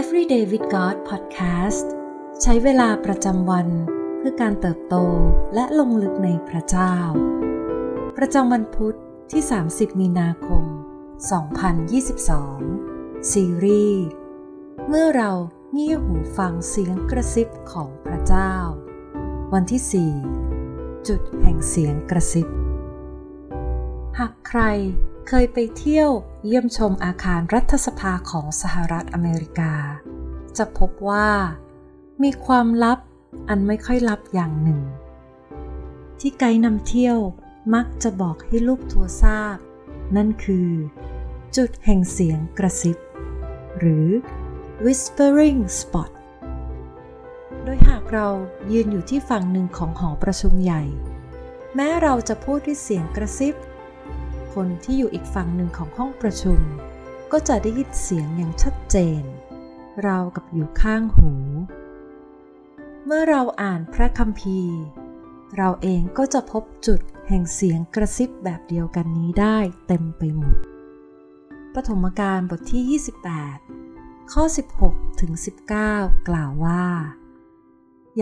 Everyday with God Podcast ใช้เวลาประจำวันเพื่อการเติบโตและลงลึกในพระเจ้า ประจำวันพุทธที่ 30 มีนาคม 2022 ซีรีส์ เมื่อเราเงี่ยหูฟังเสียงกระซิบของพระเจ้า วันที่ 4 จุดแห่งเสียงกระซิบ หากใครเคยไปเที่ยว เยี่ยมชมอาคารรัฐสภาของสหรัฐอเมริกา จะพบว่า มีความลับอันไม่ค่อยลับอย่างหนึ่ง ที่ไกด์นำเที่ยวมักจะบอกให้ลูกทัวร์ทราบ นั่นคือ จุดแห่งเสียงกระซิบ หรือ whispering spot โดยหากเรายืนอยู่ที่ฝั่งหนึ่งของหอประชุมใหญ่ แม้เราจะพูดด้วยเสียงกระซิบ คนที่อยู่อีกฝั่งหนึ่งของห้องประชุม ก็จะได้ยินเสียงอย่างชัดเจน เรากับอยู่ข้างหู เมื่อเราอ่านพระคัมภีร์ เราเองก็จะพบจุดแห่งเสียงกระซิบแบบเดียวกันนี้ได้เต็มไปหมดปฐมกาลบทที่ 28 ข้อ 16 ถึง 19 กล่าวว่า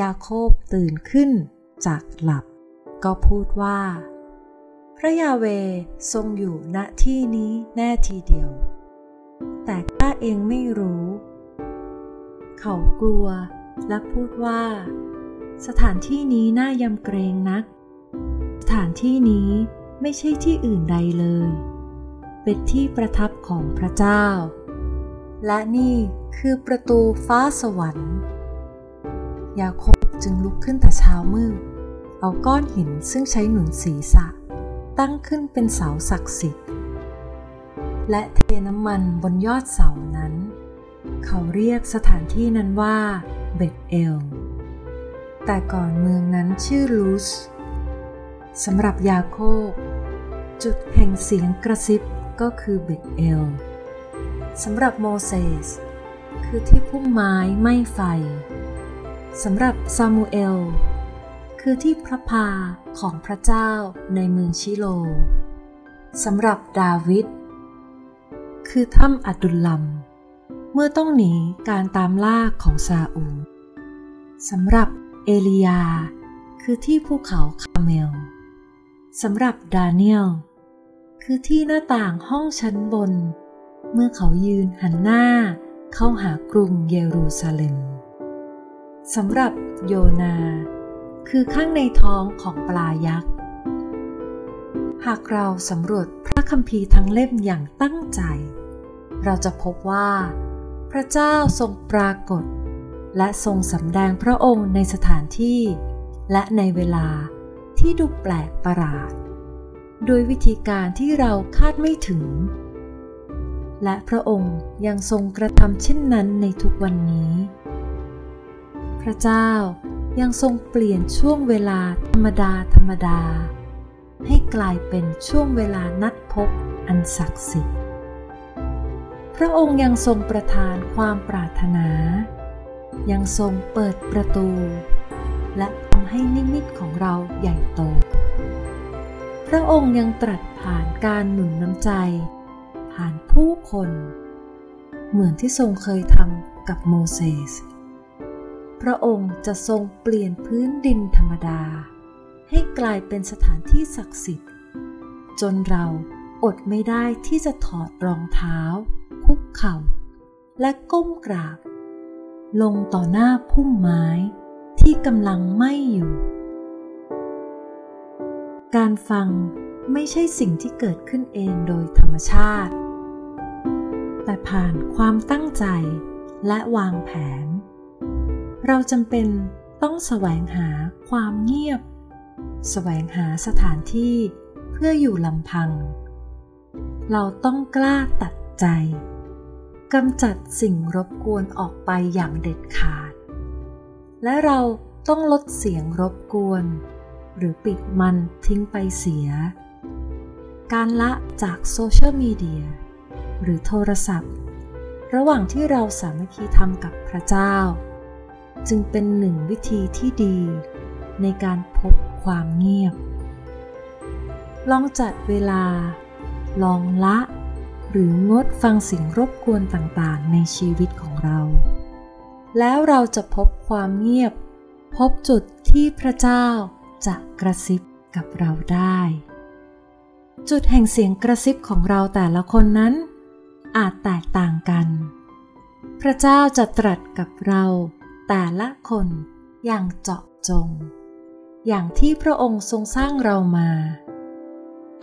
ยาโคบตื่นขึ้นจากหลับ ก็พูดว่า ระยาเวทรงอยู่ณที่นี้แน่ทีเดียว แต่ข้าเองไม่รู้ เขากลัวและพูดว่า สถานที่นี้น่ายำเกรงนัก สถานที่นี้ไม่ใช่ที่อื่นใดเลย เป็นที่ประทับของพระเจ้า และนี่คือประตูฟ้าสวรรค์ ยาโคบจึงลุกขึ้นแต่เช้ามืดเอาก้อนหินซึ่งใช้หนุนศีรษะ ตั้งขึ้นเป็นเสาศักดิ์สิทธิ์ และเทน้ำมันบนยอดเสานั้น เขาเรียกสถานที่นั้นว่าเบตเอล แต่ก่อนเมืองนั้นชื่อลูสสำหรับยาโคบจุดแห่งเสียงกระซิบก็คือเบตเอลสำหรับโมเสสคือที่พุ่มไม้ไม่ไฟสำหรับซามูเอล คือที่พระพาของพระเจ้าในเมืองชิโลสำหรับดาวิดคือถ้ำอัดุลลัม เมื่อต้องหนีการตามล่าของซาอูสำหรับเอลียา คือที่ภูเขาคาเมลสำหรับดาเนียล คือที่หน้าต่างห้องชั้นบน เมื่อเขายืนหันหน้าเข้าหากรุงเยรูซาเล็มสำหรับโยนา คือข้างในท้องของปลายักษ์ หากเราสำรวจพระคัมภีร์ทั้งเล่มอย่างตั้งใจ เราจะพบว่า พระเจ้าทรงปรากฏ และทรงสำแดงพระองค์ในสถานที่ และในเวลาที่ดูแปลกประหลาดโดยวิธีการที่เราคาดไม่ถึง และพระองค์ยังทรงกระทำเช่นนั้นในทุกวันนี้ พระเจ้า ยังทรงเปลี่ยนช่วงเวลาธรรมดาธรรมดา ให้กลายเป็นช่วงเวลานัดพบอันศักดิ์สิทธิ์ พระองค์ยังทรงประทานความปรารถนา ยังทรงเปิดประตู และทำให้นิมิตของเราใหญ่โต พระองค์ยังตรัสผ่านการหนุนน้ำใจ ผ่านผู้คน เหมือนที่ทรงเคยทำกับโมเสส พระองค์จะทรงเปลี่ยนพื้นดินธรรมดา ให้กลายเป็นสถานที่ศักดิ์สิทธิ์ จนเราอดไม่ได้ที่จะถอดรองเท้า คุกเข่า และก้มกราบ ลงต่อหน้าพุ่มไม้ที่กำลังไหม้อยู่ การฟังไม่ใช่สิ่งที่เกิดขึ้นเองโดยธรรมชาติ แต่ผ่านความตั้งใจและวางแผน เราจำเป็นต้องแสวงหาความเงียบ แสวงหาสถานที่เพื่ออยู่ลำพัง เราต้องกล้าตัดใจกำจัดสิ่งรบกวนออกไปอย่างเด็ดขาด และเราต้องลดเสียงรบกวน หรือปิดมันทิ้งไปเสีย การละจากโซเชียลมีเดียหรือโทรศัพท์ ระหว่างที่เราสามัคคีทำกับพระเจ้า จึงเป็นหนึ่งวิธีที่ดี ในการพบความเงียบ ลองจัดเวลา ลองละ หรืองดฟังสิ่งรบกวนต่างๆ ในชีวิตของเรา แล้วเราจะพบความเงียบ พบจุดที่พระเจ้าจะกระซิบกับเราได้ จุดแห่งเสียงกระซิบของเราแต่ละคนนั้น อาจแตกต่างกัน พระเจ้าจะตรัสกับเรา แต่ละคนอย่างเจาะจง อย่างที่พระองค์ทรงสร้างเรามา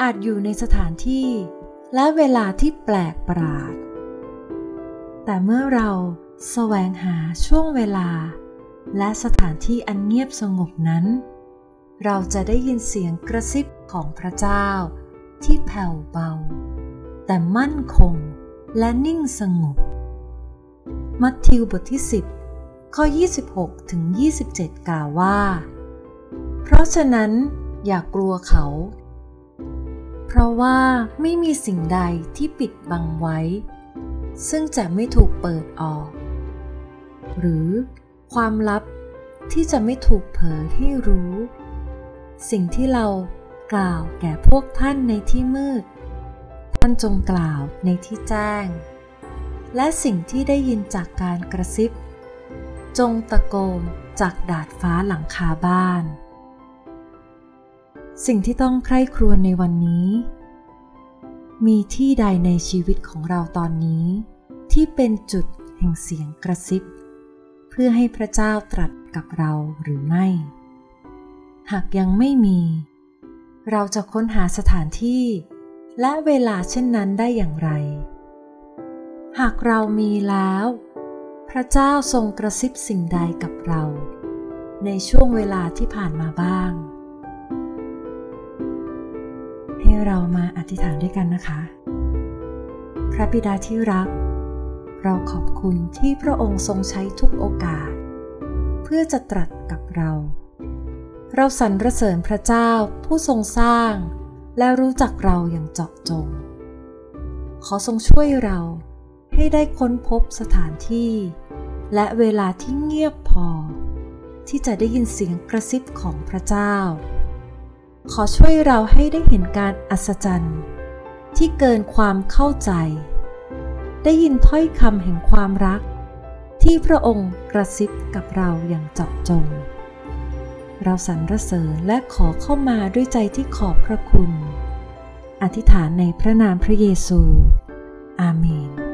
อาจอยู่ในสถานที่และเวลาที่แปลกประหลาด แต่เมื่อเราแสวงหาช่วงเวลา และสถานที่อันเงียบสงบนั้น เราจะได้ยินเสียงกระซิบของพระเจ้าที่แผ่วเบา แต่มั่นคงและนิ่งสงบ มัทธิวบทที่ 10 ข้อ 26 ถึง 27 กล่าวว่า เพราะฉะนั้นอย่ากลัวเขา เพราะว่าไม่มีสิ่งใดที่ปิดบังไว้ ซึ่งจะไม่ถูกเปิดออก หรือความลับที่จะไม่ถูกเผยให้รู้ สิ่งที่เรากล่าวแก่พวกท่านในที่มืด ท่านจงกล่าวในที่แจ้ง และสิ่งที่ได้ยินจากการกระซิบ จงตะโกนจากดาดฟ้าหลังคาบ้าน สิ่งที่ต้องใคร่ครวญในวันนี้ มีที่ใดในชีวิตของเราตอนนี้ ที่เป็นจุดแห่งเสียงกระซิบ เพื่อให้พระเจ้าตรัสกับเราหรือไม่ หากยังไม่มี เราจะค้นหาสถานที่ และเวลาเช่นนั้นได้อย่างไร หากเรามีแล้ว พระเจ้าทรงกระซิบสิ่งใดกับเรา ในช่วงเวลาที่ผ่านมาบ้าง ให้เรามาอธิษฐานด้วยกันนะคะ พระบิดาที่รัก เราขอบคุณที่พระองค์ทรงใช้ทุกโอกาส เพื่อจะตรัสกับเรา เราสรรเสริญพระเจ้าผู้ทรงสร้าง และรู้จักเราอย่างเจาะจง ขอทรงช่วยเราให้ได้ค้นพบสถานที่ และเวลาที่เงียบพอ ที่จะได้ยินเสียงกระซิบของพระเจ้า ขอช่วยเราให้ได้เห็นการอัศจรรย์ ที่เกินความเข้าใจ ได้ยินถ้อยคำแห่งความรัก ที่พระองค์กระซิบกับเราอย่างเจาะจง เราสรรเสริญและขอเข้ามาด้วยใจที่ขอบพระคุณ อธิษฐานในพระนามพระเยซู อาเมน